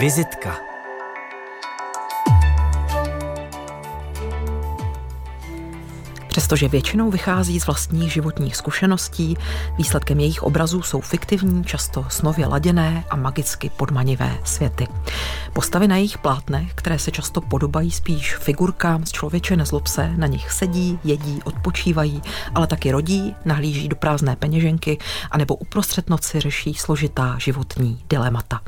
Vizitka Přestože většinou vychází z vlastních životních zkušeností, výsledkem jejich obrazů jsou fiktivní, často snově laděné a magicky podmanivé světy. Postavy na jejich plátnech, které se často podobají spíš figurkám z člověče nezlobse, na nich sedí, jedí, odpočívají, ale taky rodí, nahlíží do prázdné peněženky anebo uprostřed noci řeší složitá životní dilemata.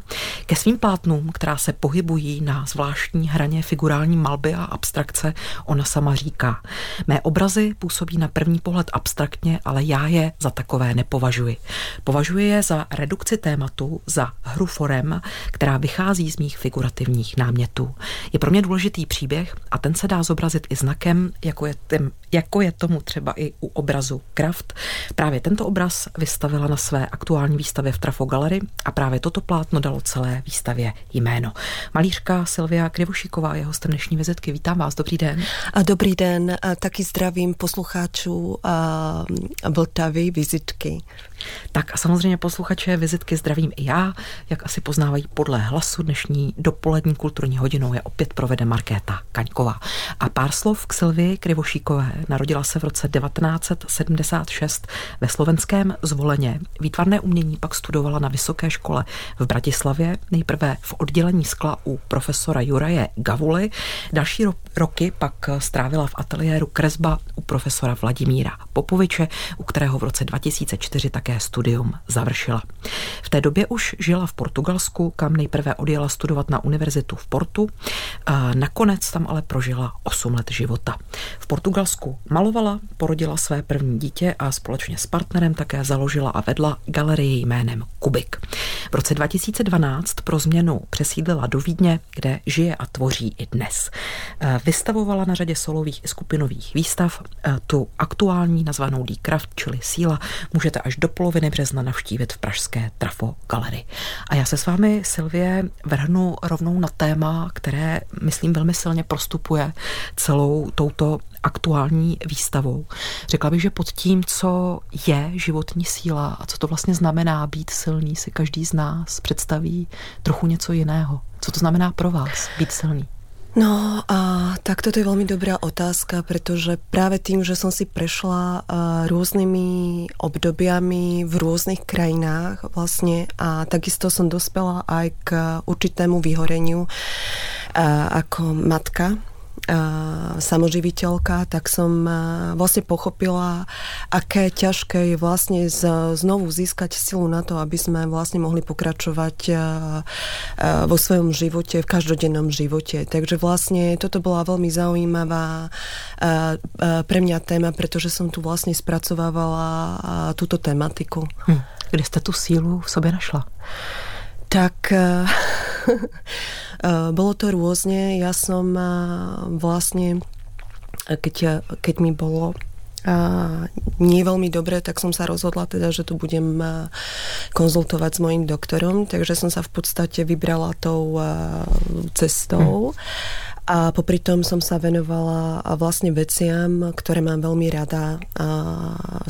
Ke svým plátnům, která se pohybují na zvláštní hraně figurální malby a abstrakce, ona sama říká. Mé obrazy působí na první pohled abstraktně, ale já je za takové nepovažuji. Považuji je za redukci tématu, za hru forem, která vychází z mých figurativních námětů. Je pro mě důležitý příběh a ten se dá zobrazit i znakem, jako je, tým, jako je tomu třeba i u obrazu Kraft. Právě tento obraz vystavila na své aktuální výstavě v Trafo Gallery a právě toto plátno dalo celé výstavě jméno. Malířka Silvia Krivošíková je hostem dnešní vizitky. Vítám vás, dobrý den. A dobrý den, a taky zdravím posluchačů a Vltavy vizitky. Tak a samozřejmě posluchače vizitky zdravím i já. Jak asi poznávají podle hlasu, dnešní dopolední kulturní hodinou je opět provede Markéta Kaňková. A pár slov k Silvii Krivošíkové. Narodila se v roce 1976 ve slovenském Zvoleně. Výtvarné umění pak studovala na vysoké škole v Bratislavě, nejprve v oddělení skla u profesora Juraje Gavuly. Další ro- roky pak strávila v ateliéru kresba u profesora Vladimíra Popoviče, u kterého v roce 2004 také studium završila. V té době už žila v Portugalsku, kam nejprve odjela studovat na univerzitu v Portu. Nakonec tam ale prožila 8 let života. V Portugalsku malovala, porodila své první dítě a společně s partnerem také založila a vedla galerii jménem Kubik. V roce 2012 pro změnu přesídlila do Vídně, kde žije a tvoří i dnes. Vystavovala na řadě solových i skupinových výstav. Tu aktuální nazvanou Die Kraft, čili síla, můžete až do poloviny března navštívit v pražské Trafo Galery. A já se s vámi, Silvie, vrhnu rovnou na téma, které, myslím, velmi silně prostupuje celou touto aktuální výstavou. Řekla bych, že pod tím, co je životní síla a co to vlastně znamená být silný, si každý z nás představí trochu něco jiného. Co to znamená pro vás být silný? No a tak toto je veľmi dobrá otázka, pretože práve tým, že som si prešla rôznymi obdobiami v rôznych krajinách vlastne a takisto som dospela aj k určitému vyhoreniu ako matka samoživiteľka, tak som vlastne pochopila, aké ťažké je vlastne znovu získať silu na to, aby sme vlastne mohli pokračovať vo svojom živote, v každodennom živote. Takže vlastne toto bola veľmi zaujímavá pre mňa téma, pretože som tu vlastne spracovávala túto tematiku. Hm. Kde ste tú sílu v sobe našla? Tak bolo to rôzne. Ja som vlastne, keď, keď mi bolo a nie veľmi dobre, tak som sa rozhodla teda, že tu budem konzultovať s mojim doktorom, takže som sa v podstate vybrala tou cestou. Hm a popri tom som sa venovala vlastne veciam, ktoré mám veľmi rada. A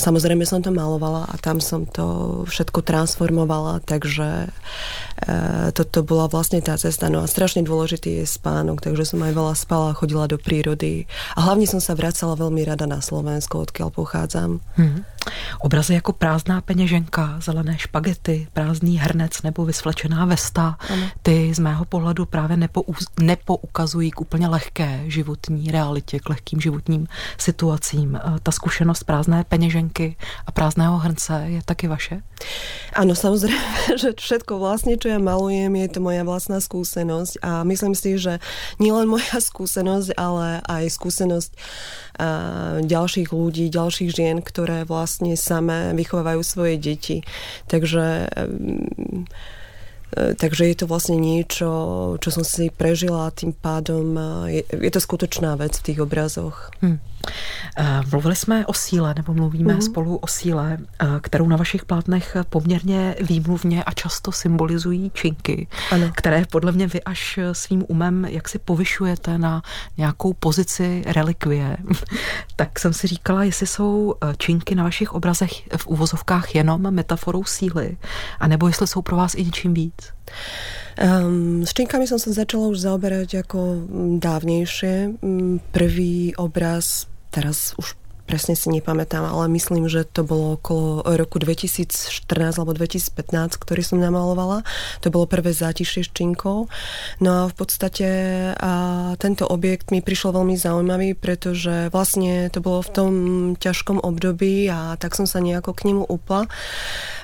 samozrejme som to malovala a tam som to všetko transformovala, takže toto bola vlastne tá cesta. No a strašne dôležitý je spánok, takže som aj veľa spala, chodila do prírody a hlavne som sa vracala veľmi rada na Slovensko, odkiaľ pochádzam. Hmm. Obrazy jako prázdná peněženka, zelené špagety, prázdný hrnec nebo vysvlečená vesta, ano. ty z mého pohledu právě nepou, nepoukazují k úplně lehké životní realitě, k lehkým životním situacím. Eh, ta zkušenost prázdné peněženky a prázdného hrnce je taky vaše? Áno, samozrejme, že všetko vlastne, čo ja malujem, je to moja vlastná skúsenosť a myslím si, že nielen moja skúsenosť, ale aj skúsenosť ďalších ľudí, ďalších žien, ktoré vlastne samé vychovávajú svoje deti. Takže um, Takže je to vlastne niečo, čo som si prežila tým pádom je, je to skutočná vec v tých obrazoch. Hmm. Mluvili jsme o síle, nebo mluvíme mm. spolu o síle, kterou na vašich plátnech poměrně výmluvně a často symbolizují činky, ano. které podle mě vy až svým umem jak si povyšujete na nějakou pozici relikvie. tak jsem si říkala, jestli jsou činky na vašich obrazech v uvozovkách jenom metaforou síly, anebo jestli jsou pro vás i něčím víc. Um, s činkami som sa začala už zaoberať ako dávnejšie. Prvý obraz, teraz už presne si nepamätám, ale myslím, že to bolo okolo roku 2014 alebo 2015, ktorý som namalovala. To bolo prvé zátišie s činkou. No a v podstate a tento objekt mi prišiel veľmi zaujímavý, pretože vlastne to bolo v tom ťažkom období a tak som sa nejako k nemu upla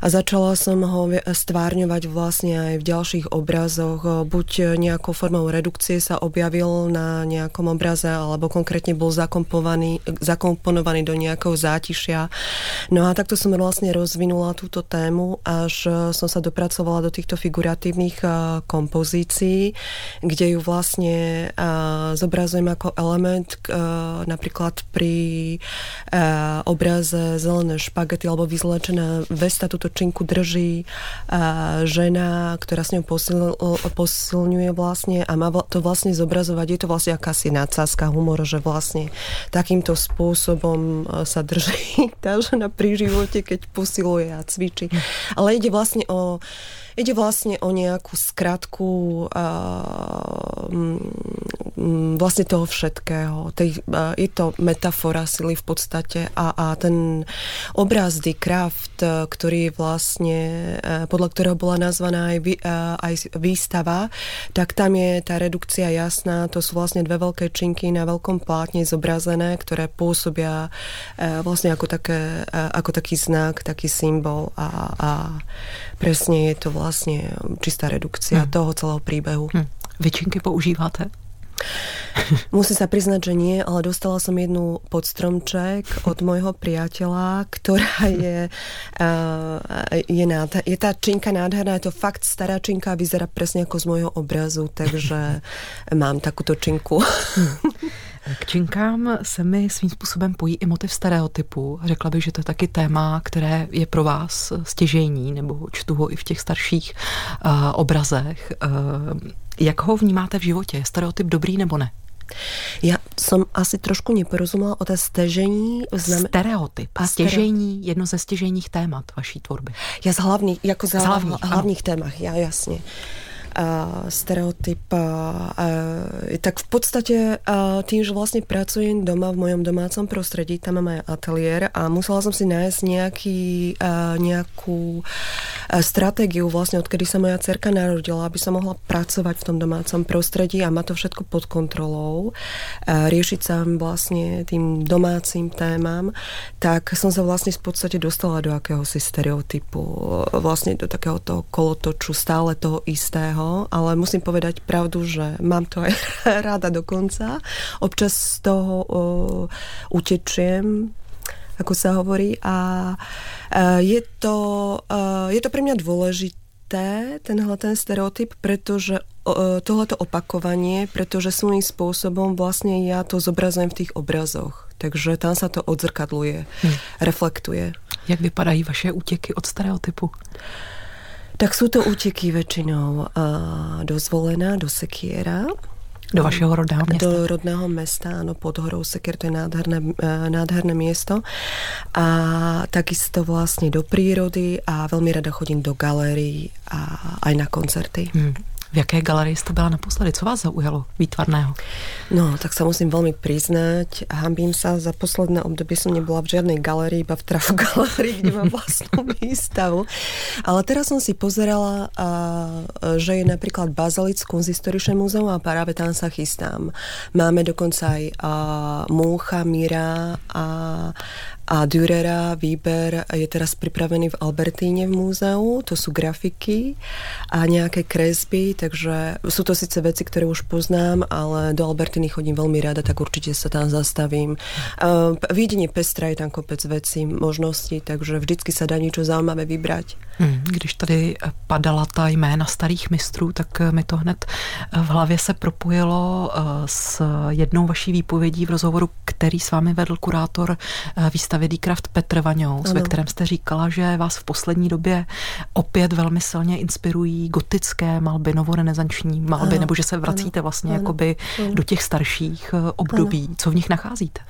a začala som ho stvárňovať vlastne aj v ďalších obrazoch. Buď nejakou formou redukcie sa objavil na nejakom obraze, alebo konkrétne bol zakomponovaný, zakomponovaný zakomponovaný do nejakého zátišia. No a takto som vlastne rozvinula túto tému, až e, som sa dopracovala do týchto figuratívnych e, kompozícií, kde ju vlastne e, zobrazujem ako element napríklad pri obraze zelené špagety alebo vyzlečená vesta túto činku drží žena, ktorá s ňou posil, posilňuje vlastne a má to vlastne zobrazovať. Je to vlastne akási nadsázka humor, že vlastne takýmto spôsobom potom e, sa drží tá žena pri živote, keď posiluje a cvičí. Ale ide vlastne o Ide vlastne o nejakú skratku a, mm, vlastne toho všetkého. Je to metafora sily v podstate a, a ten obraz Die Kraft, ktorý vlastne, e, podľa ktorého bola nazvaná aj, vý, aj výstava, tak tam je tá redukcia jasná. To sú vlastne dve veľké činky na veľkom plátne zobrazené, ktoré pôsobia e, vlastne ako, také, e, ako taký znak, taký symbol a, a presne je to vlastne vlastne čistá redukcia hmm. toho celého príbehu. Hmm. Vyčinky používáte? Musím sa priznať, že nie, ale dostala som jednu podstromček od môjho priateľa, ktorá je, uh, je, nádher, je tá činka nádherná, je to fakt stará činka a vyzerá presne ako z môjho obrazu, takže mám takúto činku. K činkám se mi svým způsobem pojí i motiv stereotypu. Řekla bych, že to je taky téma, které je pro vás stěžejní, nebo čtu ho i v těch starších uh, obrazech. Uh, jak ho vnímáte v životě? Je stereotyp dobrý nebo ne? Já jsem asi trošku neporozumela o té stežení. Znam... Stereotyp. A stěžení, jedno ze stěžejních témat vaší tvorby. Já z hlavných, jako z hlavních, hlavních témach, já jasně. Uh, stereotyp. Tak v podstate tým, že vlastne pracujem doma v mojom domácom prostredí, tam mám aj ateliér a musela som si nájsť nejaký, nejakú stratégiu vlastne, odkedy sa moja cerka narodila, aby som mohla pracovať v tom domácom prostredí a mať to všetko pod kontrolou, riešiť sa vlastne tým domácim témam, tak som sa vlastne v podstate dostala do akéhosi stereotypu, vlastne do takého toho kolotoču stále toho istého ale musím povedať pravdu, že mám to aj ráda dokonca. Občas z toho uh, utečiem, ako sa hovorí. A uh, je, to, uh, je to pre mňa dôležité, tenhle ten stereotyp, pretože uh, tohleto opakovanie, pretože svojím spôsobom vlastne ja to zobrazujem v tých obrazoch. Takže tam sa to odzrkadluje, hm. reflektuje. Jak vypadají vaše útěky od stereotypu? Tak sú to úteky väčšinou uh, do Zvolená, do Sekiera. Do vašeho rodného mesta? Do rodného mesta, áno, pod horou Sekier, to je nádherné, uh, nádherné miesto. A takisto vlastne do prírody a veľmi rada chodím do galérií a aj na koncerty. Hmm. V jaké galerii jste byla naposledy? Co vás zaujalo výtvarného? No, tak sa musím veľmi priznať. Hambím sa, za posledné obdobie som nebola v žiadnej galerii, iba v trafu galerii, kde mám vlastnú výstavu. Ale teraz som si pozerala, že je napríklad Bazalic kunzistoričné múzeum a práve tam sa chystám. Máme dokonca aj Múcha, Mira a, a Dürera výber je teraz pripravený v Albertíne v múzeu, to sú grafiky a nejaké kresby, takže sú to síce veci, ktoré už poznám, ale do Albertiny chodím veľmi rada, tak určite sa tam zastavím. V Viedine Pestra je tam kopec vecí, možností, takže vždycky sa dá niečo zaujímavé vybrať. Hmm, když tady padala ta jména starých mistrů, tak mi to hned v hlavě se propojilo eh, s jednou vaší výpovědí v rozhovoru, který s vámi vedl kurátor eh, výstavy Kraft Petr Vaňous, ve kterém jste říkala, že vás v poslední době opět velmi silně inspirují gotické malby, novorenesanční malby, ano. nebo že se vracíte vlastně ano. jakoby ano. do těch starších eh, období. Ano. Co v nich nacházíte?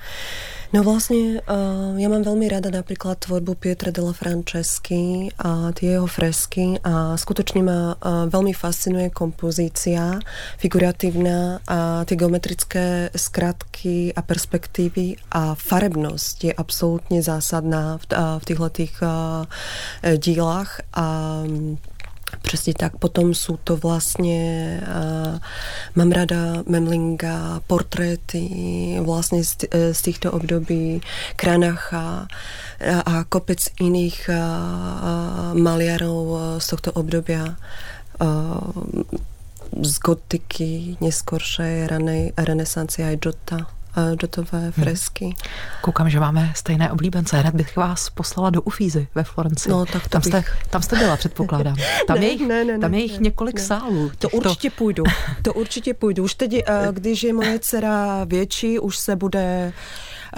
No vlastne uh, ja mám veľmi rada napríklad tvorbu Pietra della Franceschi a tie jeho fresky a skutočne ma uh, veľmi fascinuje kompozícia figuratívna a tie geometrické skratky a perspektívy a farebnosť je absolútne zásadná v, uh, v týchto tých dílach a um, Přesně tak. Potom jsou to vlastně, uh, mám rada Memlinga, portréty vlastně z, z týchto období, Kranacha a, a kopec iných uh, maliarov z tohto obdobia. Uh, z gotiky, neskoršej ranej renesancie aj Jota dotové hm. fresky. Hmm. Koukám, že máme stejné oblíbence. Hned bych vás poslala do Ufízy ve Florenci. No, tak to tam, bych... jste, tam jste byla, předpokládám. Tam ne, je jich, ne, ne, tam je jich ne, několik ne. sálů. To určitě půjdu. To určitě půjdu. Už teď, když je moje dcera větší, už se bude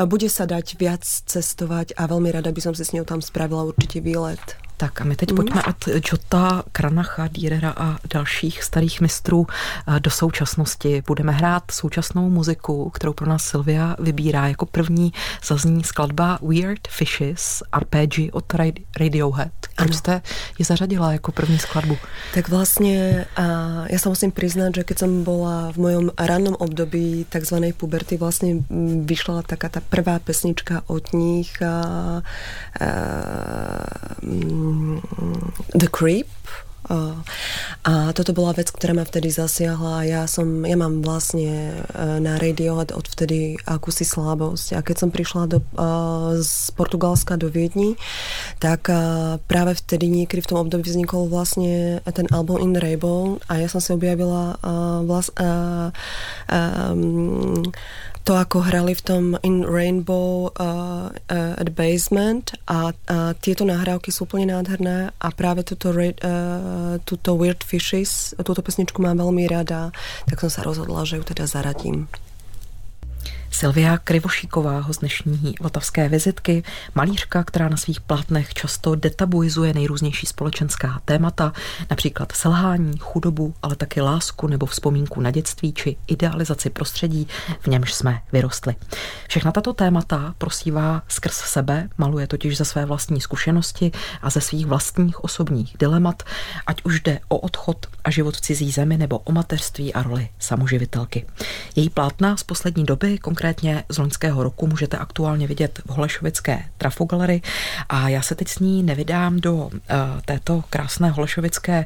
bude sa dať viac cestovať a veľmi rada by som si s ňou tam spravila určite výlet. Tak a my teď mm. pojďme od Jota, Kranacha, Dírera a dalších starých mistrů do současnosti. Budeme hrát současnou muziku, kterou pro nás Silvia vybírá. Jako první zazní skladba Weird Fishes, arpeggi od Radiohead. Proč jste ji zařadila jako první skladbu? Tak vlastně a já se musím přiznat, že keď jsem byla v mojom rannom období takzvanej puberty, vlastně vyšla taká ta prvá pesnička od nich a, a, The Creep. A toto bola vec, ktorá ma vtedy zasiahla a ja, som, ja mám vlastne e, na radio od vtedy akúsi slabosť. A keď som prišla do, z Portugalska do Viedni, tak práve vtedy niekedy v tom období vznikol vlastne ten album In Rainbow a ja som si objavila vlast, um, to, ako hrali v tom In Rainbow uh, uh, at Basement a uh, tieto nahrávky sú úplne nádherné a práve túto, uh, túto Weird Fishes, túto pesničku mám veľmi rada, tak som sa rozhodla, že ju teda zaradím. Silvia Krivošíková z dnešní vltavské vizitky, malířka, která na svých plátnech často detabuizuje nejrůznější společenská témata, například selhání, chudobu, ale taky lásku nebo vzpomínku na dětství či idealizaci prostředí, v němž jsme vyrostli. Všechna tato témata prosívá skrz sebe, maluje totiž ze své vlastní zkušenosti a ze svých vlastních osobních dilemat, ať už jde o odchod a život v cizí zemi nebo o mateřství a roli samoživitelky. Její plátna z poslední doby, konkrétně z loňského roku, můžete aktuálně vidět v Holešovické trafogalery a já se teď s ní nevydám do uh, této krásné holešovické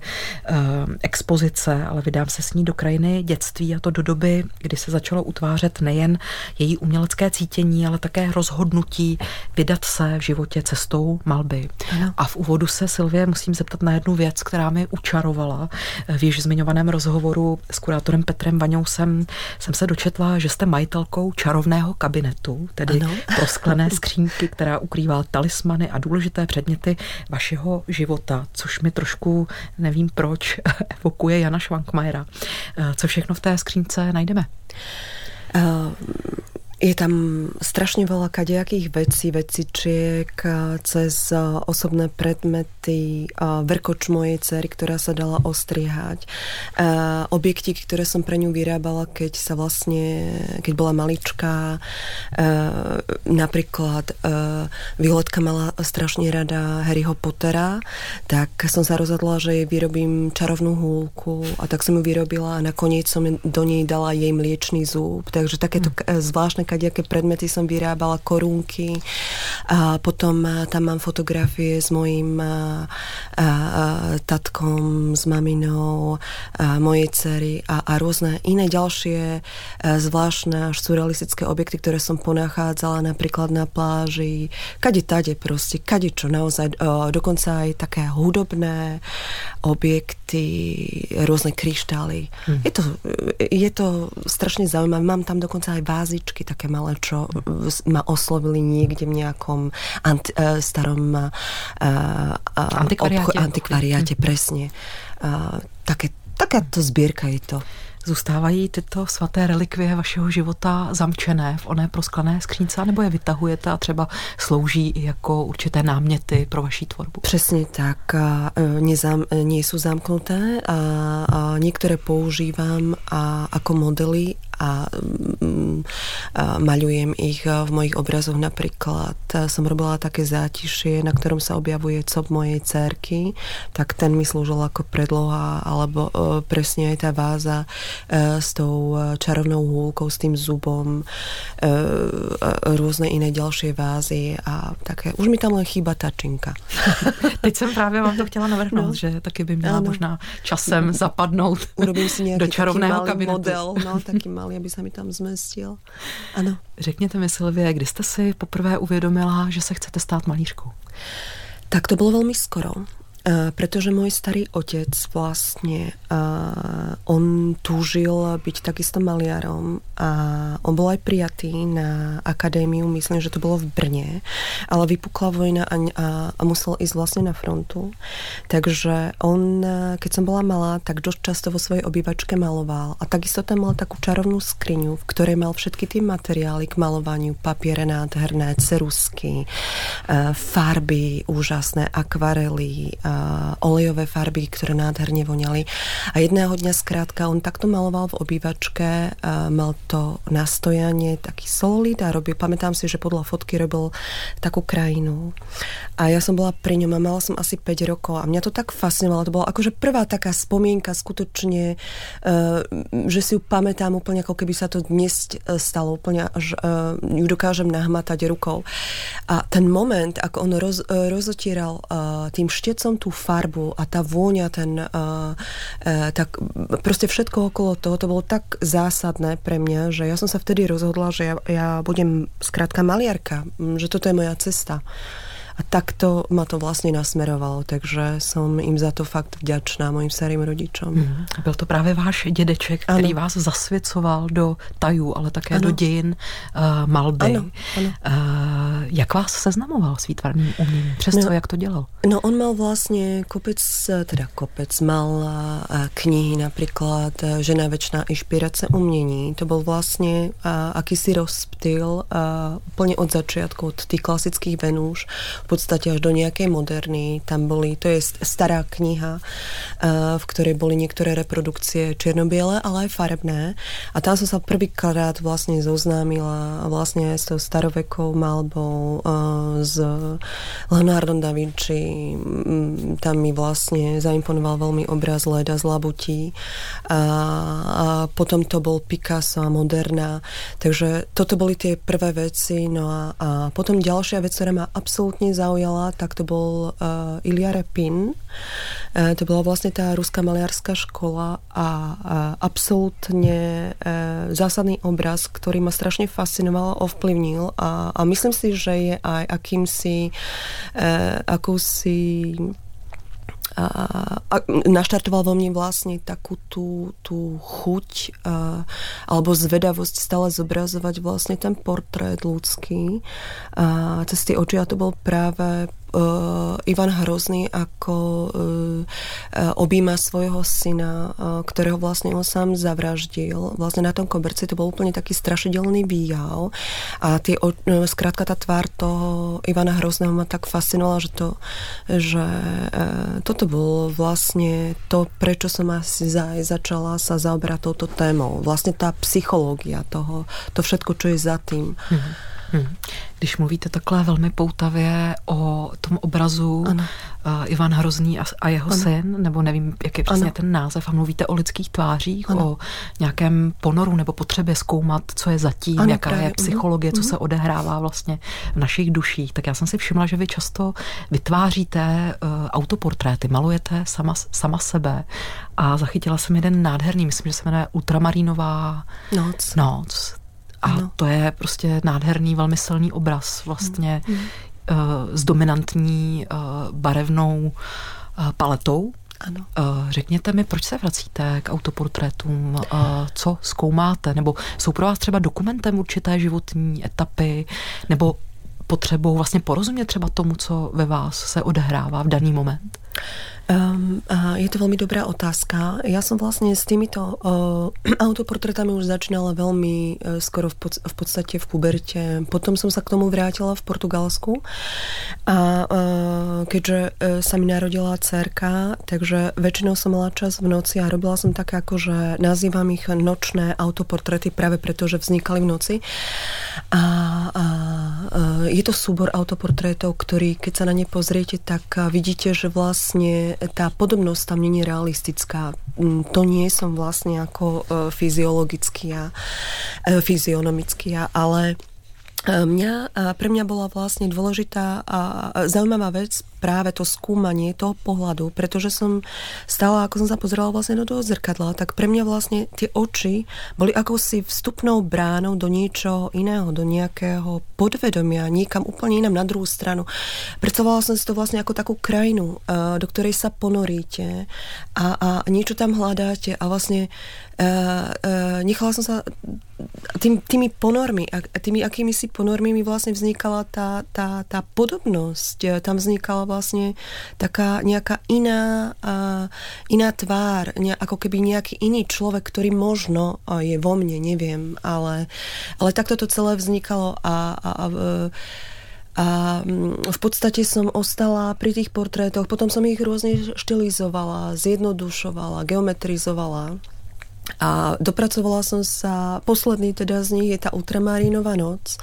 uh, expozice, ale vydám se s ní do krajiny dětství a to do doby, kdy se začalo utvářet nejen její umělecké cítění, ale také rozhodnutí vydat se v životě cestou malby. Ano. A v úvodu se Silvie musím zeptat na jednu věc, která mi učarovala. V již zmiňovaném rozhovoru s kurátorem Petrem Vaňou jsem, jsem se dočetla, že jste majitelkou čarovného kabinetu, tedy ano. prosklené skřínky, která ukrývá talismany a důležité předměty vašeho života, což mi trošku, nevím proč, evokuje Jana Švankmajera. Co všechno v té skřínce najdeme? Uh, je tam strašne veľa kadejakých vecí, vecičiek, cez osobné predmety, vrkoč mojej cery, ktorá sa dala ostrihať, objektíky, ktoré som pre ňu vyrábala, keď sa vlastne, keď bola maličká, napríklad Violetka mala strašne rada Harryho Pottera, tak som sa rozhodla, že jej vyrobím čarovnú húlku a tak som ju vyrobila a nakoniec som do nej dala jej mliečný zúb. Takže takéto hm. zvláštne kadejaké predmety som vyrábala, korunky. A potom tam mám fotografie s mojím a, a, tatkom, s maminou, a mojej cery a, a rôzne iné ďalšie a, zvláštne až surrealistické objekty, ktoré som ponachádzala napríklad na pláži. Kade tade proste, kade čo naozaj, o, dokonca aj také hudobné objekty, rôzne kryštály. Hmm. Je, to, je to strašne zaujímavé. Mám tam dokonca aj vázičky, také malé, čo ma oslovili niekde v nejakom anti, uh, starom antikvariáte, obcho, antikvariáte presne. Uh, také, takáto zbierka je to. Zůstávají tyto svaté relikvie vašeho života zamčené v oné prosklené skřínce, nebo je vytahujete a třeba slouží jako určité náměty pro vaší tvorbu? Přesně tak. Nezam, nie sú zamknuté a, a niektoré používam a, ako modely a, mm, a maľujem ich v mojich obrazoch. Napríklad som robila také zátišie, na ktorom sa objavuje cop mojej cerky, tak ten mi slúžil ako predloha, alebo e, presne aj tá váza e, s tou čarovnou húlkou, s tým zubom, e, rôzne iné ďalšie vázy a také. Už mi tam len chýba tačinka. Teď jsem právě vám to chtěla navrhnout, no. že taky by měla ano. možná časem zapadnout Urobím si do čarovného kabinetu. model, no, taký malý, aby se mi tam zmestil. Ano. Řekněte mi, Silvie, kdy jste si poprvé uvědomila, že se chcete stát malířkou? Tak to bylo velmi skoro. Pretože môj starý otec vlastne, on túžil byť takisto maliarom a on bol aj prijatý na akadémiu, myslím, že to bolo v Brne, ale vypukla vojna a, a, a musel ísť vlastne na frontu. Takže on, keď som bola malá, tak dosť často vo svojej obývačke maloval a takisto tam mal takú čarovnú skriňu, v ktorej mal všetky tie materiály k malovaniu, papiere nádherné, cerusky, farby úžasné, akvarely, olejové farby, ktoré nádherne voňali. A jedného dňa skrátka on takto maloval v obývačke, mal to nastojanie, taký solid a robil, pamätám si, že podľa fotky robil takú krajinu. A ja som bola pri ňom a mala som asi 5 rokov a mňa to tak fascinovalo. To bola akože prvá taká spomienka skutočne, e, že si ju pamätám úplne ako keby sa to dnes e, stalo úplne, až e, ju dokážem nahmatať rukou. A ten moment, ako on roz, rozotieral tým štecom tú farbu a tá vôňa, ten, tak proste všetko okolo toho, to bolo tak zásadné pre mňa, že ja som sa vtedy rozhodla, že ja, ja budem skrátka maliarka, že toto je moja cesta. A takto ma to vlastně nasmerovalo, takže som im za to fakt vďačná, mojim starým rodičom. Mm. Byl to právě váš dědeček, který ano. vás zasvěcoval do tajů, ale také ano. do dějin uh, malby. Ano. Ano. Uh, jak vás seznamoval s výtvarným uměním? Přes no, jak to dělal? No on mal vlastně kopec, teda kopec, mal knihy například Žena večná inšpirace umění. To byl vlastně uh, akýsi rozptyl uh, úplně od začiatku, od tých klasických venúš v podstate až do nejakej moderny. Tam boli, to je stará kniha, eh, v ktorej boli niektoré reprodukcie čiernobiele, ale aj farebné. A tam som sa prvýkrát vlastne zoznámila vlastne s tou starovekou malbou eh, s Leonardom da Vinci. Mm, tam mi vlastne zaimponoval veľmi obraz Leda z Labutí. A, a potom to bol Picasso a Moderna. Takže toto boli tie prvé veci. No a, a potom ďalšia vec, ktorá ma absolútne zaujala, tak to bol uh, Ilja Repin. Uh, to bola vlastne tá ruská maliarská škola a uh, absolútne uh, zásadný obraz, ktorý ma strašne fascinoval, ovplyvnil a, a myslím si, že je aj akýmsi uh, akúsi a, naštartoval vo mne vlastne takú tú, tú chuť a, alebo zvedavosť stále zobrazovať vlastne ten portrét ľudský. A cez tie oči a to bol práve Ivan Hrozný ako uh, objíma svojho syna, ktorého vlastne on sám zavraždil. Vlastne na tom koberci to bol úplne taký strašidelný výjav a tie, skrátka tá tvár toho Ivana Hrozného ma tak fascinovala, že to, že toto bolo vlastne to, prečo som asi za, začala sa zaoberať touto témou. Vlastne tá psychológia toho, to všetko, čo je za tým. Mm-hmm. Když mluvíte takhle velmi poutavě o tom obrazu ano. Uh, Ivan Hrozný a, a jeho ano. syn, nebo nevím, jak je přesně ano. ten název, a mluvíte o lidských tvářích, ano. o nějakém ponoru nebo potřebě zkoumat, co je zatím, ano, jaká právě. je psychologie, co uh-huh. se odehrává vlastně v našich duších, tak já jsem si všimla, že vy často vytváříte uh, autoportréty, malujete sama, sama sebe a zachytila jsem jeden nádherný, myslím, že se jmenuje Ultramarínová noc. noc a ano. to je prostě nádherný, velmi silný obraz vlastně mm. uh, s dominantní uh, barevnou uh, paletou. Ano. Řekněte mi, proč se vracíte k autoportrétům? Co zkoumáte? Nebo jsou pro vás třeba dokumentem určité životní etapy? Nebo potřebou vlastně porozumět třeba tomu, co ve vás se odehrává v daný moment? Um, uh, je to veľmi dobrá otázka. Ja som vlastne s týmito uh, autoportretami už začínala veľmi uh, skoro v, pod, v podstate v puberte. Potom som sa k tomu vrátila v Portugalsku a uh, keďže uh, sa mi narodila cerka, takže väčšinou som mala čas v noci a robila som také ako, že nazývam ich nočné autoportrety práve preto, že vznikali v noci. A, a uh, je to súbor autoportrétov, ktorý, keď sa na ne pozriete, tak vidíte, že vlastne tá podobnosť tam není realistická. Mm, to nie som vlastne ako e, fyziologický a e, fyzionomický, ale Mňa, pre mňa bola vlastne dôležitá a zaujímavá vec práve to skúmanie toho pohľadu, pretože som stála, ako som sa pozerala vlastne do toho zrkadla, tak pre mňa vlastne tie oči boli ako vstupnou bránou do niečoho iného, do nejakého podvedomia, niekam úplne inám na druhú stranu. Predstavovala som si to vlastne ako takú krajinu, do ktorej sa ponoríte a, a niečo tam hľadáte a vlastne uh, uh, nechala som sa tým, tými ponormi, tými akými si ponormi mi vlastne vznikala tá, tá, tá podobnosť. Tam vznikala vlastne taká nejaká iná, uh, iná tvár, ne, ako keby nejaký iný človek, ktorý možno je vo mne, neviem, ale, ale takto to celé vznikalo a, a, a a mm, v podstate som ostala pri tých portrétoch, potom som ich rôzne štilizovala, zjednodušovala, geometrizovala. A dopracovala som sa, posledný teda z nich je tá Ultramarinová noc.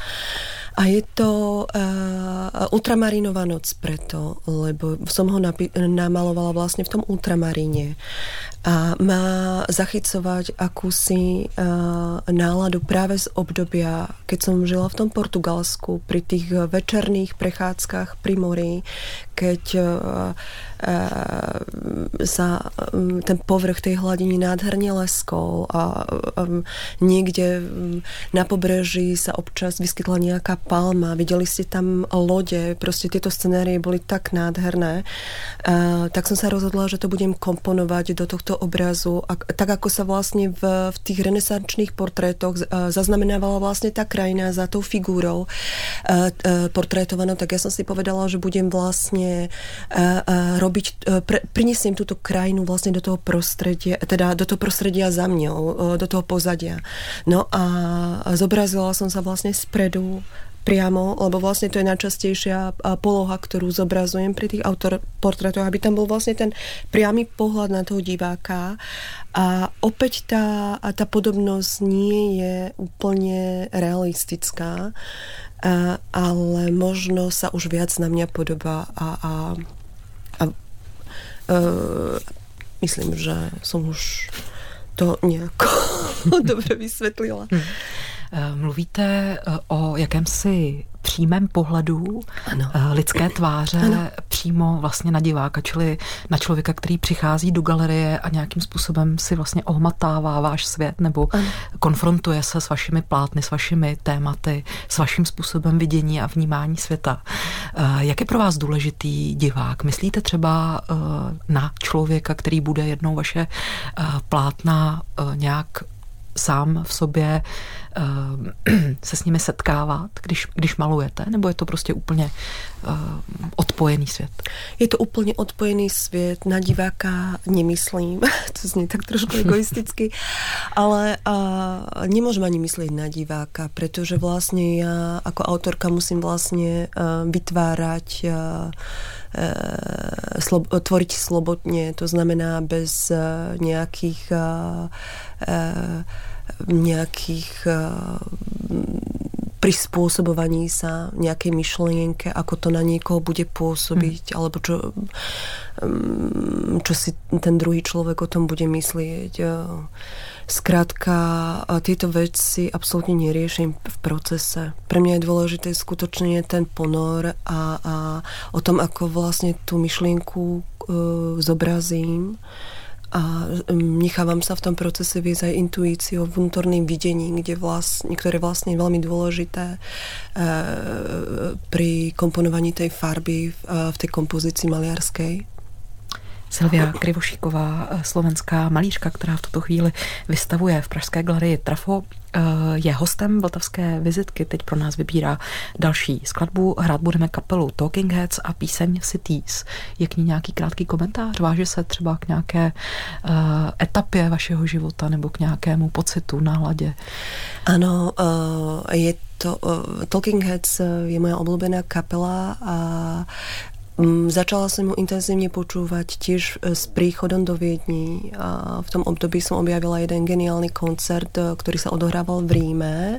A je to uh, Ultramarinová noc preto, lebo som ho napi- namalovala vlastne v tom ultramaríne a má zachycovať akúsi uh, náladu práve z obdobia, keď som žila v tom Portugalsku, pri tých večerných prechádzkach pri mori, keď uh, sa um, ten povrch tej hladiny nádherne leskol a um, niekde um, na pobreží sa občas vyskytla nejaká palma, videli ste tam lode, proste tieto scenérie boli tak nádherné, uh, tak som sa rozhodla, že to budem komponovať do tohto obrazu, a, tak ako sa vlastne v, v tých renesančných portrétoch zaznamenávala vlastne tá krajina za tou figúrou portrétovanou, tak ja som si povedala, že budem vlastne robiť, pre, prinesiem túto krajinu vlastne do toho prostredia, teda do toho prostredia za mňou, do toho pozadia. No a zobrazila som sa vlastne spredu priamo, lebo vlastne to je najčastejšia poloha, ktorú zobrazujem pri tých autoportretoch, aby tam bol vlastne ten priamy pohľad na toho diváka. A opäť tá, tá podobnosť nie je úplne realistická, ale možno sa už viac na mňa podobá a, a, a a myslím, že som už to nejako dobre vysvetlila. Eh, mluvíte eh, o jakémsi přímém pohledu ano. Eh, lidské tváře ano. přímo vlastně na diváka, čili na člověka, který přichází do galerie a nějakým způsobem si vlastně ohmatává váš svět nebo ano. konfrontuje se s vašimi plátny, s vašimi tématy, s vaším způsobem vidění a vnímání světa. Jak je pro vás důležitý divák? Myslíte třeba na člověka, který bude jednou vaše plátna nějak sám v sobě se s nimi setkávat, když, když malujete, nebo je to prostě úplně uh, odpojený svět? Je to úplně odpojený svět, na diváka nemyslím, to zní tak trošku egoisticky, ale uh, nemôžem ani myslieť na diváka, pretože vlastne ja ako autorka musím vlastne uh, vytvárať uh, slob, tvoriť slobodne, to znamená bez nejakých nejakých prispôsobovaní sa nejakej myšlienke, ako to na niekoho bude pôsobiť, mm. alebo čo, čo si ten druhý človek o tom bude myslieť. Skrátka, tieto veci absolútne neriešim v procese. Pre mňa je dôležité skutočne ten ponor a, a o tom, ako vlastne tú myšlienku e, zobrazím a nechávam sa v tom procese viesť aj intuíciou, vnútorným videním, kde vlastne, ktoré vlastne je veľmi dôležité e, pri komponovaní tej farby v, e, v tej kompozícii maliarskej. Silvia Krivošíková, eh, slovenská malířka, která v tuto chvíli vystavuje v Pražské galerii Trafo, eh, je hostem Vltavské vizitky. Teď pro nás vybírá další skladbu. Hrát budeme kapelu Talking Heads a píseň Cities. Je k ní nějaký krátký komentář? Váže se třeba k nějaké uh, etapě vašeho života nebo k nějakému pocitu, náladě? Ano, je to, Talking Heads je moja obľúbená kapela a začala som ju intenzívne počúvať tiež e, s príchodom do Viedni. A v tom období som objavila jeden geniálny koncert, e, ktorý sa odohrával v Ríme e,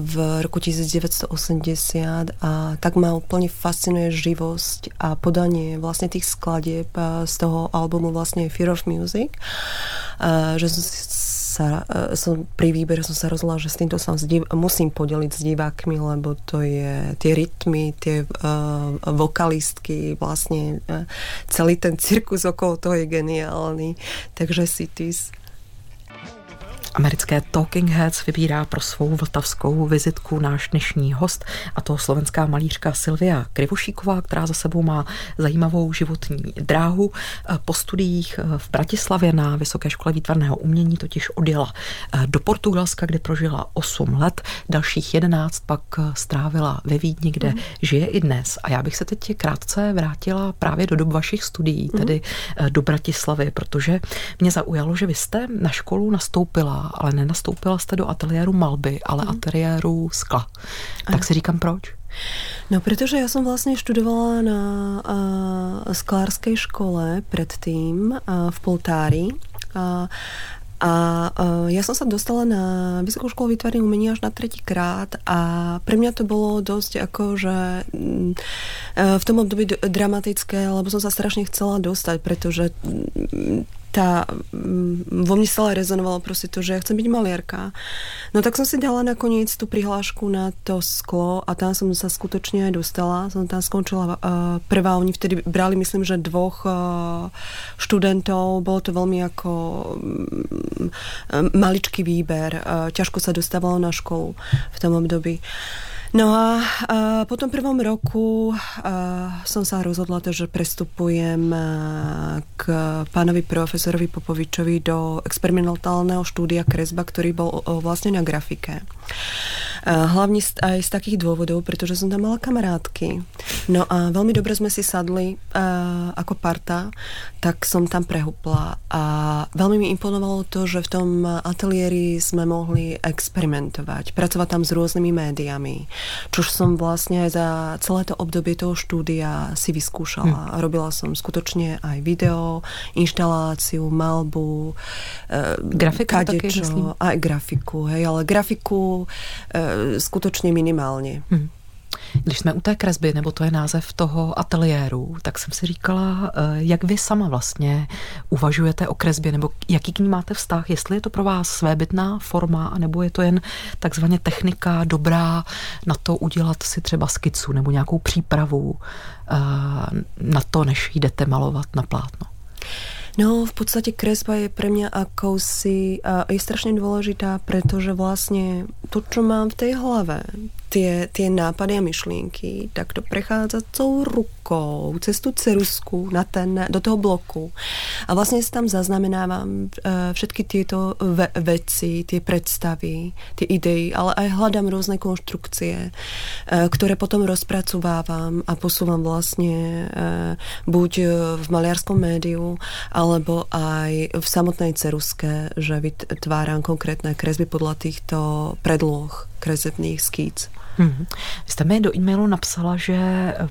v roku 1980 a tak ma úplne fascinuje živosť a podanie vlastne tých skladieb z toho albumu vlastne Fear of Music, že som sa, e, som, pri výbere som sa rozhodla, že s týmto sa musím podeliť s divákmi, lebo to je tie rytmy, tie uh, vokalistky, vlastne uh, celý ten cirkus okolo toho je geniálny. Takže Cities Americké Talking Heads vybírá pro svou vltavskou vizitku náš dnešní host a to slovenská malířka Silvia Krivošíková, která za sebou má zajímavou životní dráhu. Po studiích v Bratislavě na Vysoké škole výtvarného umění totiž odjela do Portugalska, kde prožila 8 let, dalších 11 pak strávila ve Vídni, kde mm. žije i dnes. A já bych se teď krátce vrátila právě do dob vašich studií, tedy mm. do Bratislavy, protože mě zaujalo, že vy jste na školu nastoupila ale nenastoupila jste do ateliéru malby, ale mm. ateliéru skla. Tak ano. si říkám proč? No, pretože ja som vlastne študovala na uh, sklárskej škole predtým uh, v Poltári. Uh, a uh, ja som sa dostala na Vysokú školu výtvarných umení až na tretí krát a pre mňa to bolo dosť ako, že uh, v tom období dramatické, lebo som sa strašne chcela dostať, pretože tá, mm, vo mne stále rezonovalo proste to, že ja chcem byť maliarka. No tak som si dala nakoniec tú prihlášku na to sklo a tam som sa skutočne aj dostala. Som tam skončila uh, prvá, oni vtedy brali myslím, že dvoch uh, študentov. Bolo to veľmi ako um, maličký výber. Uh, ťažko sa dostávalo na školu v tom období. No a, a po tom prvom roku a, som sa rozhodla, že prestupujem k pánovi profesorovi Popovičovi do experimentálneho štúdia kresba, ktorý bol vlastne na grafike. Hlavne aj z takých dôvodov, pretože som tam mala kamarátky. No a veľmi dobre sme si sadli ako parta, tak som tam prehupla. A veľmi mi imponovalo to, že v tom ateliéri sme mohli experimentovať, pracovať tam s rôznymi médiami, čož som vlastne aj za celé to obdobie toho štúdia si vyskúšala. Hm. Robila som skutočne aj video, inštaláciu, malbu, grafiku kadečo, aj grafiku, hej, ale grafiku e, skutočně minimálně. Hmm. Když jsme u té kresby, nebo to je název toho ateliéru, tak jsem si říkala, eh, jak vy sama vlastně uvažujete o kresbě, nebo jaký k ní máte vztah, jestli je to pro vás svébytná forma, nebo je to jen takzvaně technika dobrá na to udělat si třeba skicu nebo nějakou přípravu eh, na to, než jdete malovat na plátno. No, v podstate kresba je pre mňa akousi, a je strašne dôležitá, pretože vlastne to, čo mám v tej hlave, tie, tie nápady a myšlienky, tak to prechádza celou rukou cez tú cerusku na ten, do toho bloku. A vlastne si tam zaznamenávam uh, všetky tieto ve veci, tie predstavy, tie idei, ale aj hľadám rôzne konštrukcie, uh, ktoré potom rozpracovávam a posúvam vlastne uh, buď v maliarskom médiu, alebo aj v samotnej ceruske, že vytváram konkrétne kresby podľa týchto predloh kresebných skýc. Hmm. Vy jste mi do e-mailu napsala, že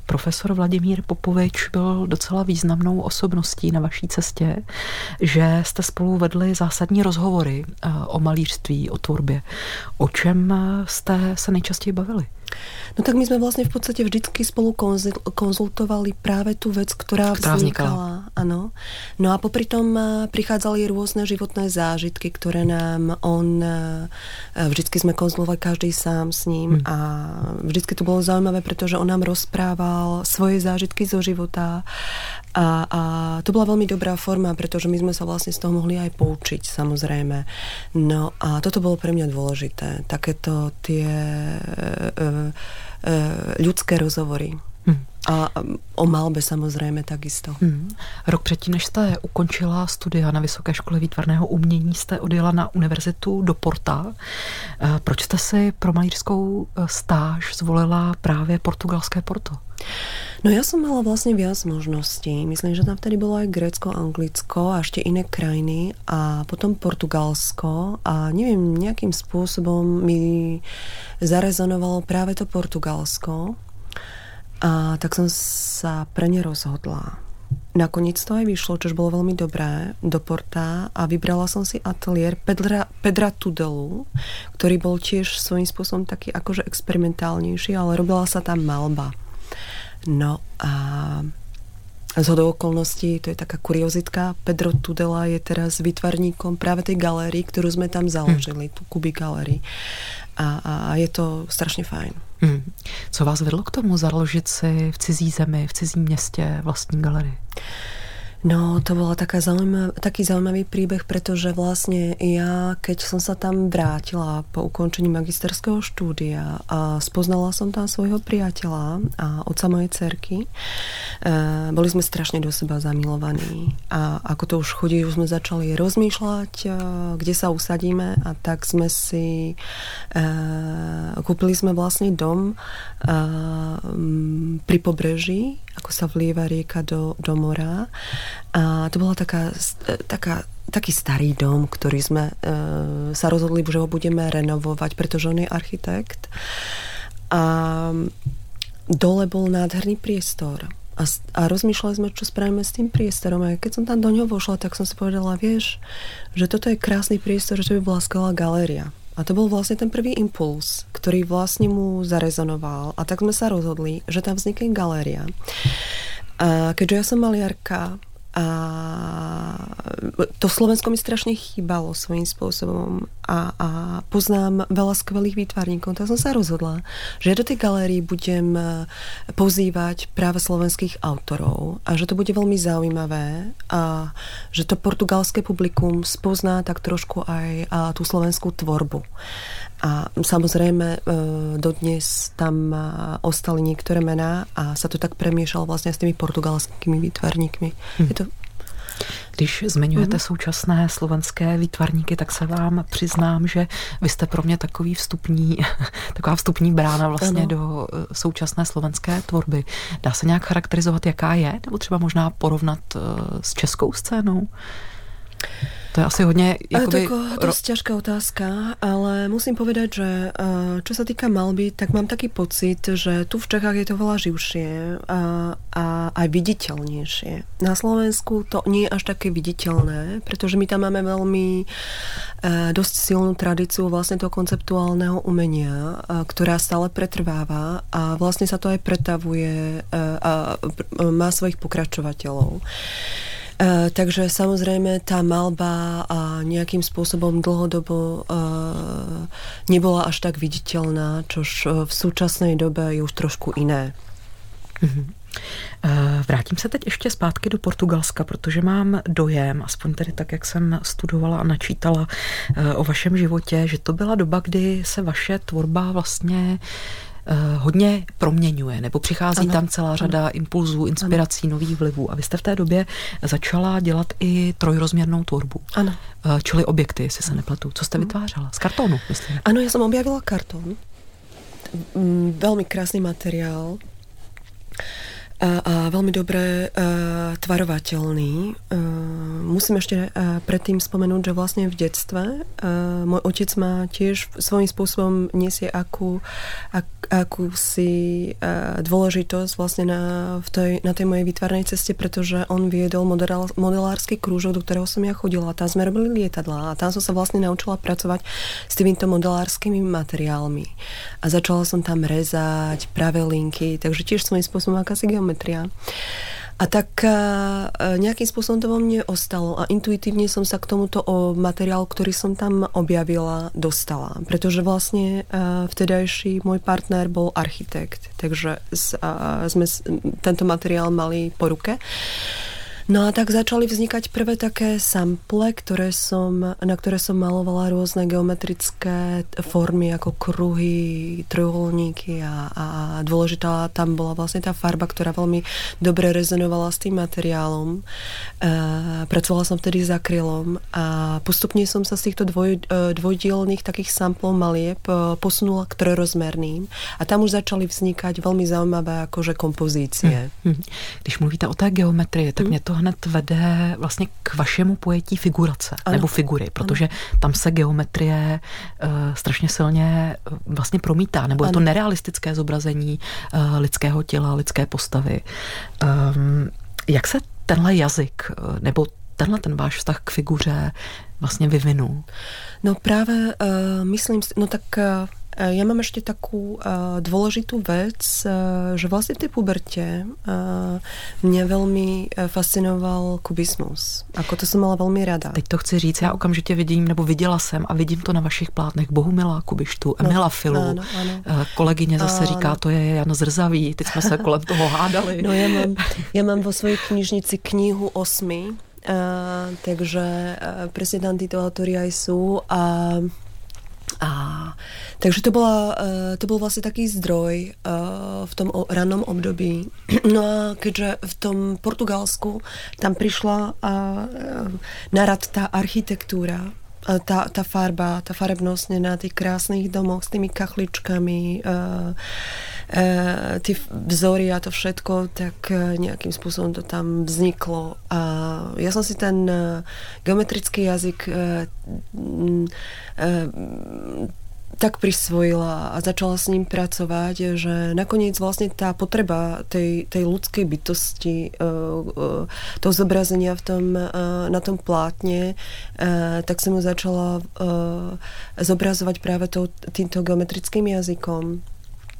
profesor Vladimír Popovič byl docela významnou osobností na vaší cestě, že jste spolu vedli zásadní rozhovory eh, o malířství, o tvorbě. O čem jste se nejčastěji bavili? No tak my sme vlastne v podstate vždycky spolu konzultovali práve tú vec, ktorá, ktorá vznikala. Áno. No a popri tom eh, prichádzali rôzne životné zážitky, ktoré nám on... Eh, vždycky sme konzultovali každý sám s ním hmm. a vždycky to bolo zaujímavé, pretože on nám rozprával svoje zážitky zo života a, a to bola veľmi dobrá forma, pretože my sme sa vlastne z toho mohli aj poučiť, samozrejme. No a toto bolo pre mňa dôležité. Takéto tie e, e, ľudské rozhovory. Hmm. A o malbe samozřejmě takisto. Hmm. Rok předtím, než jste ukončila studia na Vysoké škole výtvarného umění, jste odjela na univerzitu do Porta. Eh, proč jste si pro malířskou eh, stáž zvolila právě portugalské Porto? No ja som mala vlastne viac možností. Myslím, že tam vtedy bolo aj Grécko, Anglicko a ešte iné krajiny a potom Portugalsko a neviem, nejakým spôsobom mi zarezonovalo práve to Portugalsko a tak som sa pre ne rozhodla. Nakoniec to aj vyšlo, čo bolo veľmi dobré, do Porta a vybrala som si ateliér Pedra, Pedra Tudelu, ktorý bol tiež svojím spôsobom taký akože experimentálnejší, ale robila sa tam malba. No a z hodou okolností, to je taká kuriozitka, Pedro Tudela je teraz vytvarníkom práve tej galérii, ktorú sme tam založili, hm. tú Kuby galérii. A, a je to strašně fajn. Hmm. Co vás vedlo k tomu založit si v cizí zemi, v cizím městě vlastní galerii? No, to bola taká zaujímav, taký zaujímavý príbeh, pretože vlastne ja, keď som sa tam vrátila po ukončení magisterského štúdia a spoznala som tam svojho priateľa a otca mojej cerky, e, boli sme strašne do seba zamilovaní. A ako to už chodí, už sme začali rozmýšľať, e, kde sa usadíme a tak sme si e, kúpili sme vlastne dom e, pri pobreží ako sa vlieva rieka do, do mora. A to bola taká, taká taký starý dom, ktorý sme e, sa rozhodli, že ho budeme renovovať, pretože on je architekt. A dole bol nádherný priestor. A, a rozmýšľali sme, čo spravíme s tým priestorom. A keď som tam do ňoho vošla, tak som si povedala, vieš, že toto je krásny priestor, že by bola skvelá galéria. A to bol vlastne ten prvý impuls, ktorý vlastne mu zarezonoval. A tak sme sa rozhodli, že tam vznikne galéria. A keďže ja som maliarka, a to Slovensko mi strašne chýbalo svojím spôsobom a, a poznám veľa skvelých výtvarníkov, tak som sa rozhodla, že do tej galérii budem e, pozývať práve slovenských autorov a že to bude veľmi zaujímavé a že to portugalské publikum spozná tak trošku aj tú slovenskú tvorbu. A samozrejme e, dodnes tam e, ostali niektoré mená a sa to tak premiešalo vlastne s tými portugalskými výtvarníkmi. Hmm. Je to Když zmiňujete mm. současné slovenské výtvarníky, tak se vám přiznám, že vy jste pro mě takový vstupní, taková vstupní brána vlastně ano. do e, současné slovenské tvorby. Dá se nějak charakterizovat, jaká je? Nebo třeba možná porovnat s českou scénou? To je asi hodně... Jakoby... To je dosť ťažká otázka, ale musím povedať, že čo sa týka malby, tak mám taký pocit, že tu v Čechách je to veľa živšie a, a aj viditeľnejšie. Na Slovensku to nie je až také viditeľné, pretože my tam máme veľmi dosť silnú tradíciu vlastne toho konceptuálneho umenia, ktorá stále pretrváva a vlastne sa to aj pretavuje a má svojich pokračovateľov. Uh, takže samozrejme tá malba a nejakým spôsobom dlhodobo uh, nebola až tak viditeľná, čož v súčasnej dobe je už trošku iné. Mm-hmm. Vrátím se teď ještě zpátky do Portugalska, protože mám dojem, aspoň tedy tak, jak jsem studovala a načítala o vašem životě, že to byla doba, kdy se vaše tvorba vlastně hodně proměňuje, nebo přichází ano. tam celá řada ano. impulzů, inspirací, ano. nových vlivů. A vy jste v té době začala dělat i trojrozměrnou tvorbu. Ano. Eh, čili objekty, jestli se nepletu. Co jste ano. vytvářela? Z kartonu, myslím. Ano, já jsem objavila karton. Mm, velmi krásný materiál a, veľmi dobre uh, tvarovateľný. Uh, musím ešte uh, predtým spomenúť, že vlastne v detstve uh, môj otec ma tiež svojím spôsobom nesie akú, ak, akúsi uh, dôležitosť vlastne na, v tej, na tej mojej výtvarnej ceste, pretože on viedol modelál, modelársky krúžok, do ktorého som ja chodila. Tam sme robili lietadla a tam som sa vlastne naučila pracovať s týmito modelárskymi materiálmi. A začala som tam rezať pravé linky, takže tiež svojím spôsobom akási geometria geometria. A tak e, nejakým spôsobom to vo mne ostalo a intuitívne som sa k tomuto o materiálu, ktorý som tam objavila, dostala. Pretože vlastne e, vtedajší môj partner bol architekt, takže sme tento materiál mali po ruke. No a tak začali vznikať prvé také sample, ktoré som, na ktoré som malovala rôzne geometrické formy ako kruhy, trojuholníky a, a dôležitá tam bola vlastne tá farba, ktorá veľmi dobre rezonovala s tým materiálom. E, pracovala som vtedy s akrylom a postupne som sa z týchto dvoj, e, dvojdielných takých samplov malieb e, posunula k trojrozmerným a tam už začali vznikať veľmi zaujímavé akože kompozície. Hmm. Hmm. Když mluvíte o té geometrii, tak hmm. mě to hned vede vlastně k vašemu pojetí figurace ano. nebo figury, protože ano. tam se geometrie uh, strašně silně uh, vlastně promítá, nebo ano. je to nerealistické zobrazení uh, lidského těla, lidské postavy. Um, jak se tenhle jazyk nebo tenhle ten váš vztah k figuře vlastně vyvinul? No právě uh, myslím, no tak uh, ja mám ešte takú uh, dôležitú vec, uh, že vlastne v tej puberte uh, mňa veľmi fascinoval kubismus. Ako to som mala veľmi rada. Teď to chci říct, já okamžitě vidím, nebo viděla jsem a vidím to na vašich plátnech Bohumila Kubištu, no, Emila no, Filu. Ano, ano. Kolegyně zase ano. říká, to je Jan Zrzavý, teď jsme se kolem toho hádali. No ja mám, ja mám vo svojej knižnici knihu osmi, uh, takže uh, presne tam títo autori aj sú a a, takže to, bola, e, to bol vlastne taký zdroj e, v tom rannom období. No a keďže v tom Portugalsku tam prišla e, na rad tá architektúra, tá, tá farba, tá farebnosť na tých krásnych domoch s tými kachličkami, uh, uh, tie vzory a to všetko, tak uh, nejakým spôsobom to tam vzniklo. A ja som si ten geometrický jazyk tak prisvojila a začala s ním pracovať, že nakoniec vlastne tá potreba tej, tej ľudskej bytosti, uh, uh, toho zobrazenia v tom, uh, na tom plátne, tak som mu začala zobrazovať práve to, týmto geometrickým jazykom.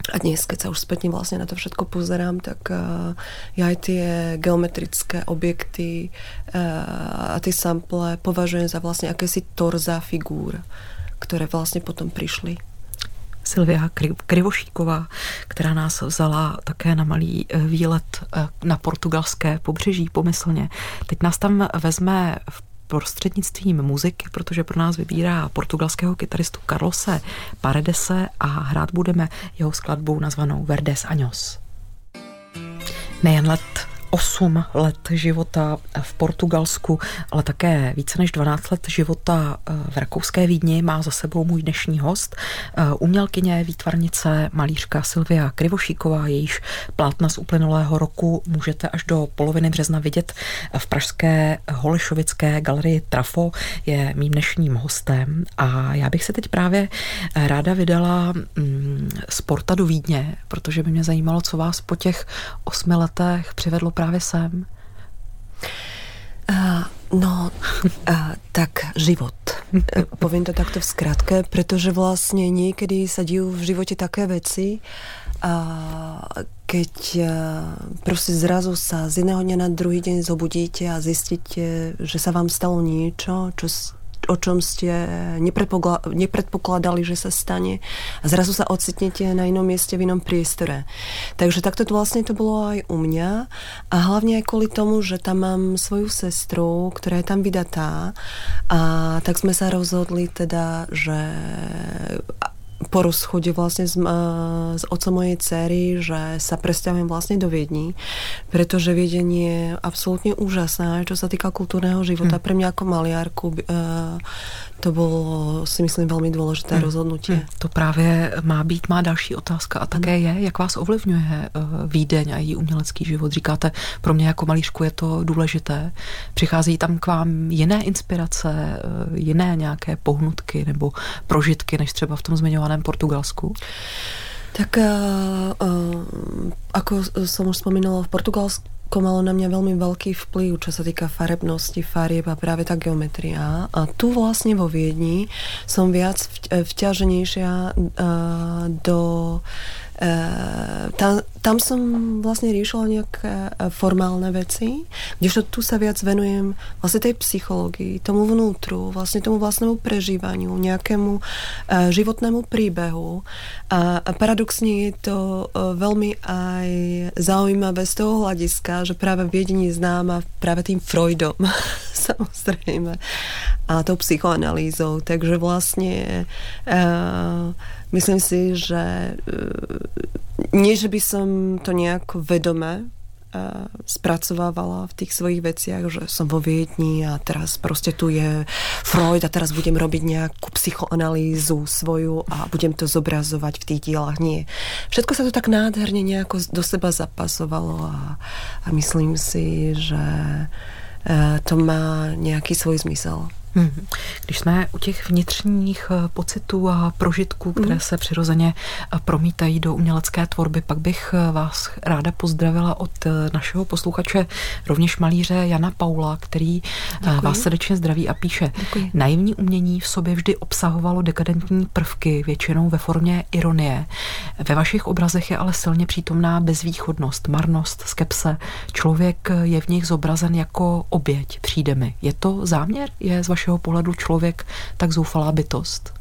A dnes, keď sa už spätne vlastne na to všetko pozerám, tak uh, ja aj tie geometrické objekty uh, a tie sample považujem za vlastne akési torza figúr které vlastně potom přišly. Silvia Krivošíková, která nás vzala také na malý eh, výlet eh, na portugalské pobřeží pomyslně. Teď nás tam vezme v prostřednictvím muziky, protože pro nás vybírá portugalského kytaristu Carlose Paredese a hrát budeme jeho skladbu nazvanou Verdes Años. Nejen let 8 let života v Portugalsku, ale také více než 12 let života eh, v rakouské Vídni má za sebou můj dnešní host, eh, umělkyně, výtvarnice, malířka Silvia Krivošíková, jejíž plátna z uplynulého roku můžete až do poloviny března vidět v pražské Holešovické galerii Trafo, je mým dnešním hostem. A já bych se teď právě ráda vydala mm, z Porta do Vídně, protože by mě zajímalo, co vás po těch osmi letech přivedlo právě sem? No, uh, tak život. Poviem to takto v skratke, pretože vlastne niekedy sa dijú v živote také veci, a keď proste zrazu sa z jedného dňa na druhý deň zobudíte a zistíte, že sa vám stalo niečo, čo o čom ste nepredpokladali, že sa stane. A zrazu sa ocitnete na inom mieste, v inom priestore. Takže takto to vlastne to bolo aj u mňa. A hlavne aj kvôli tomu, že tam mám svoju sestru, ktorá je tam vydatá. A tak sme sa rozhodli teda, že po rozchode vlastne s, s otcom mojej cery, že sa presťahujem vlastne do Viedni, pretože Viedeň je absolútne úžasná, čo sa týka kultúrneho života. Hmm. Pre mňa ako maliarku to bylo si myslím velmi důležité hmm. rozhodnutí. Hmm. To právě má být má další otázka a také hmm. je, jak vás ovlivňuje uh, Vídeň a její umělecký život. Říkáte, pro mě jako malířku je to důležité. Přichází tam k vám jiné inspirace, uh, jiné nějaké pohnutky nebo prožitky, než třeba v tom zmiňovaném Portugalsku? Tak uh, uh, ako som už spomínala, v Portugalsku malo na mňa veľmi veľký vplyv, čo sa týka farebnosti, farieb a práve tá geometria. A tu vlastne vo Viedni som viac vťaženejšia do tam, tam som vlastne riešila nejaké formálne veci, kdežto tu sa viac venujem vlastne tej psychológii, tomu vnútru, vlastne tomu vlastnému prežívaniu, nejakému životnému príbehu. A, paradoxne je to veľmi aj zaujímavé z toho hľadiska, že práve viedenie známa práve tým Freudom, samozrejme, a tou psychoanalýzou. Takže vlastne uh, myslím si, že uh, nie, že by som to nejako vedome spracovávala v tých svojich veciach, že som vo Viedni a teraz proste tu je Freud a teraz budem robiť nejakú psychoanalýzu svoju a budem to zobrazovať v tých dielach. Nie. Všetko sa to tak nádherne nejako do seba zapasovalo a, a myslím si, že to má nejaký svoj zmysel. Mhm. Když jsme u těch vnitřních eh, pocitů a prožitků, které mm. se přirozeně eh, promítají do umělecké tvorby, pak bych eh, vás ráda pozdravila od našeho posluchače, rovněž malíře Jana Paula, který Děkuji. vás srdečně zdraví a píše. Děkuji. Naivní umění v sobě vždy obsahovalo dekadentní prvky, většinou ve formě ironie. Ve vašich obrazech je ale silně přítomná bezvýchodnost, marnost, skepse. Člověk je v nich zobrazen jako oběť, přijde mi. Je to záměr? Je z vašeho vašeho pohledu člověk tak zoufalá bytost?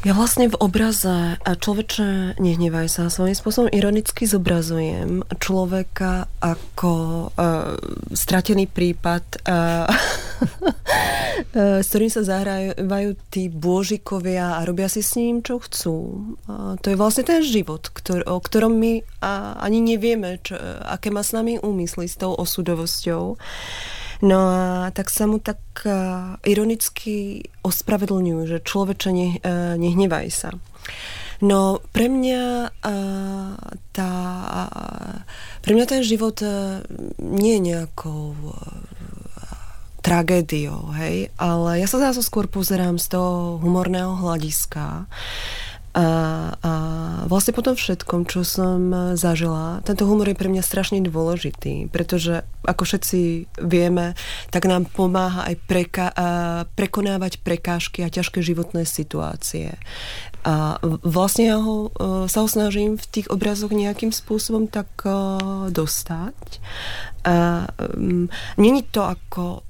Ja vlastne v obraze človeče nehnevaj sa svojím spôsobom ironicky zobrazujem človeka ako uh, stratený prípad, uh, s ktorým sa zahrávajú tí bôžikovia a robia si s ním, čo chcú. Uh, to je vlastne ten život, ktor- o ktorom my uh, ani nevieme, čo, aké má s nami úmysly s tou osudovosťou. No a tak sa mu tak uh, ironicky ospravedlňujú, že človeče ne, uh, nehnevaj sa. No pre mňa uh, tá, pre mňa ten život nie je nejakou tragédiou, hej, ale ja sa zase skôr pozerám z toho humorného hľadiska. A, a vlastne po tom všetkom, čo som zažila, tento humor je pre mňa strašne dôležitý, pretože ako všetci vieme, tak nám pomáha aj preka- prekonávať prekážky a ťažké životné situácie. A vlastne ja ho, e, sa ho snažím v tých obrazoch nejakým spôsobom tak e, dostať. A, um, Není to ako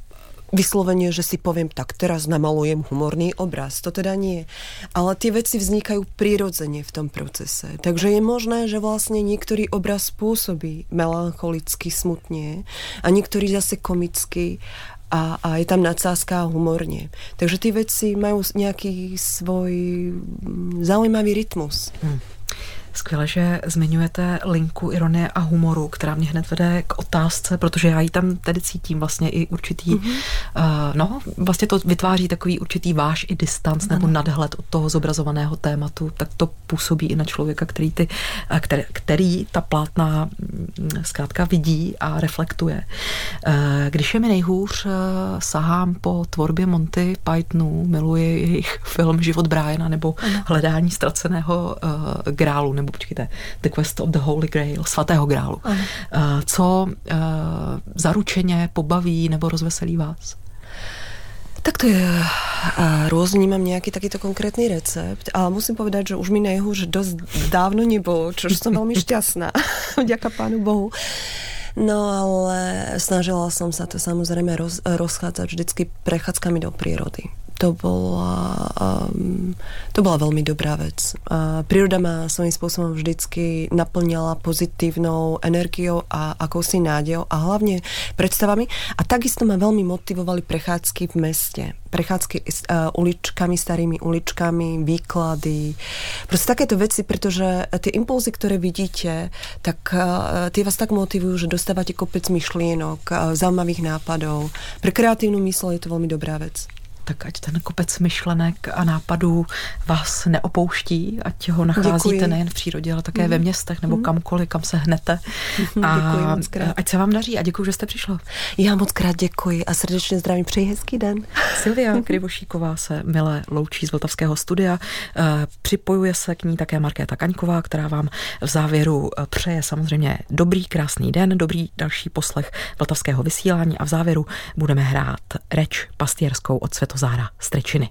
vyslovene, že si poviem, tak teraz namalujem humorný obraz. To teda nie. Ale tie veci vznikajú prirodzene v tom procese. Takže je možné, že vlastne niektorý obraz spôsobí melancholicky, smutne a niektorý zase komicky a, a je tam nadsázka humorne. Takže tie veci majú nejaký svoj mm, zaujímavý rytmus. Hmm. Skvěle, že zmiňujete linku ironie a humoru, která mě hned vede k otázce, protože já ji tam tedy cítím vlastně i určitý, mm-hmm. uh, no vlastně to vytváří takový určitý váš i distanc ano. nebo nadhled od toho zobrazovaného tématu, tak to působí i na člověka, který, ty, eh, který, který ta plátna mm, zkrátka vidí a reflektuje. Uh, když je mi nejhůř, uh, sahám po tvorbě Monty Pythonu, miluji jejich film Život Briana nebo ano. Hledání ztraceného uh, grálu nebo počkejte, The Quest of the Holy Grail, svatého grálu. Ano. Eh, co uh, zaručeně pobaví nebo rozveselí vás? Tak to je, a rôzne nemám nejaký takýto konkrétny recept, ale musím povedať, že už mi že dosť dávno nebolo, čo som veľmi šťastná, vďaka Pánu Bohu. No ale snažila som sa to samozrejme roz, rozchádzať vždycky prechádzkami do prírody to bola, um, to bola veľmi dobrá vec. Príroda ma svojím spôsobom vždycky naplňala pozitívnou energiou a akousi nádejou a hlavne predstavami. A takisto ma veľmi motivovali prechádzky v meste. Prechádzky uh, uličkami, starými uličkami, výklady. Proste takéto veci, pretože tie impulzy, ktoré vidíte, tak uh, tie vás tak motivujú, že dostávate kopec myšlienok, uh, zaujímavých nápadov. Pre kreatívnu mysl je to veľmi dobrá vec tak ať ten kopec myšlenek a nápadů vás neopouští, ať ho nacházíte Děkuji. nejen v přírodě, ale také mm. ve městech nebo mm. kamkoliv, kam se hnete. A děkuji moc krát. ať se vám daří a děkuji, že jste přišla. Já moc krát děkuji a srdečně zdravím. Přeji hezký den. Silvia Krivošíková se milé loučí z Vltavského studia. Eh, připojuje se k ní také Markéta Kaňková, která vám v závěru eh, přeje samozřejmě dobrý, krásný den, dobrý další poslech Vltavského vysílání a v závěru budeme hrát reč pastierskou od Světozára Strečiny.